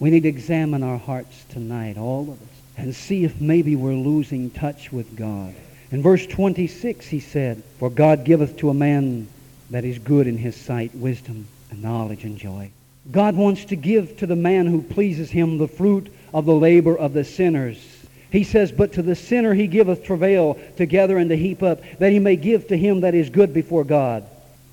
We need to examine our hearts tonight, all of us, and see if maybe we're losing touch with God. In verse 26, he said, For God giveth to a man that is good in his sight wisdom and knowledge and joy. God wants to give to the man who pleases him the fruit of the labor of the sinners. He says, But to the sinner he giveth travail together and to heap up, that he may give to him that is good before God.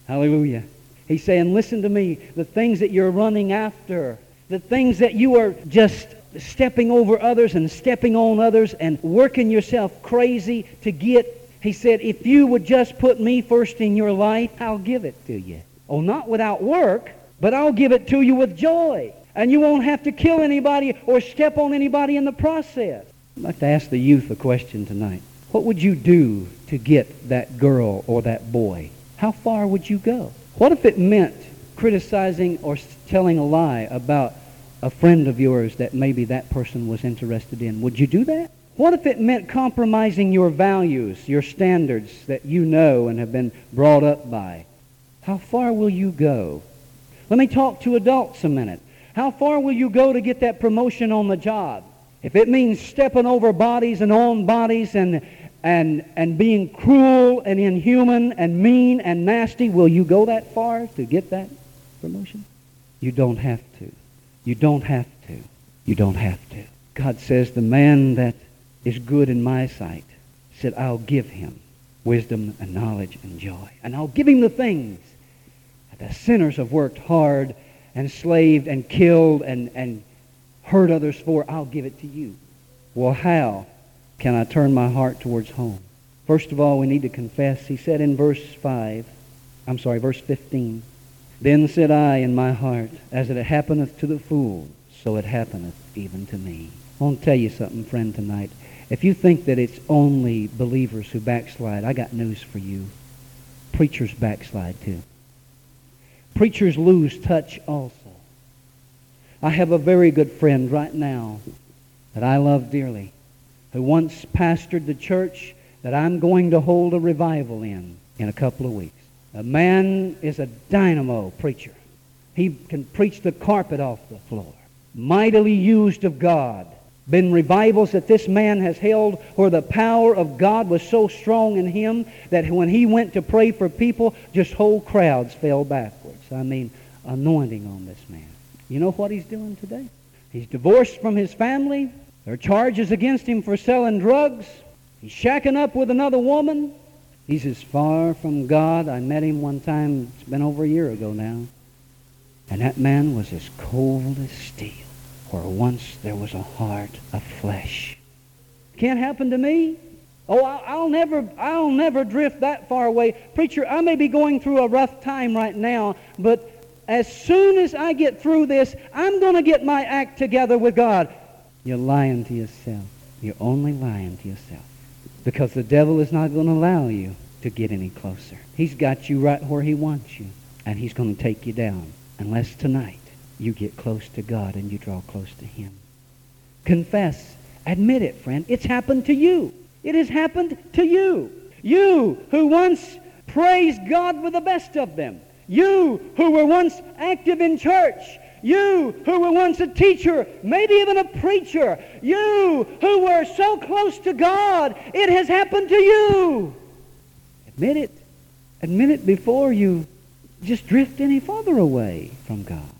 Hallelujah. He's saying, Listen to me. The things that you're running after, the things that you are just stepping over others and stepping on others and working yourself crazy to get, he said, if you would just put me first in your life, I'll give it to you. Oh, not without work, but I'll give it to you with joy. And you won't have to kill anybody or step on anybody in the process. I'd like to ask the youth a question tonight. What would you do to get that girl or that boy? How far would you go? What if it meant criticizing or telling a lie about a friend of yours that maybe that person was interested in? Would you do that? What if it meant compromising your values, your standards that you know and have been brought up by? How far will you go? Let me talk to adults a minute. How far will you go to get that promotion on the job? If it means stepping over bodies and on bodies and, and, and being cruel and inhuman and mean and nasty, will you go that far to get that promotion? You don't have to. You don't have to. You don't have to. God says, the man that is good in my sight, said, I'll give him wisdom and knowledge and joy. And I'll give him the things that the sinners have worked hard and slaved and killed and, and hurt others for, I'll give it to you. Well, how can I turn my heart towards home? First of all, we need to confess. He said in verse 5, I'm sorry, verse 15, Then said I in my heart, As it happeneth to the fool, so it happeneth even to me. I want to tell you something, friend, tonight. If you think that it's only believers who backslide, I got news for you. Preachers backslide too. Preachers lose touch also. I have a very good friend right now that I love dearly who once pastored the church that I'm going to hold a revival in in a couple of weeks. A man is a dynamo preacher. He can preach the carpet off the floor. Mightily used of God been revivals that this man has held where the power of God was so strong in him that when he went to pray for people, just whole crowds fell backwards. I mean, anointing on this man. You know what he's doing today? He's divorced from his family. There are charges against him for selling drugs. He's shacking up with another woman. He's as far from God. I met him one time, it's been over a year ago now. And that man was as cold as steel where once there was a heart of flesh. Can't happen to me. Oh, I'll never, I'll never drift that far away. Preacher, I may be going through a rough time right now, but as soon as I get through this, I'm going to get my act together with God. You're lying to yourself. You're only lying to yourself. Because the devil is not going to allow you to get any closer. He's got you right where he wants you, and he's going to take you down. Unless tonight you get close to God and you draw close to Him. Confess. Admit it, friend. It's happened to you. It has happened to you. You who once praised God with the best of them. You who were once active in church. You who were once a teacher, maybe even a preacher. You who were so close to God. It has happened to you. Admit it. Admit it before you just drift any farther away from God.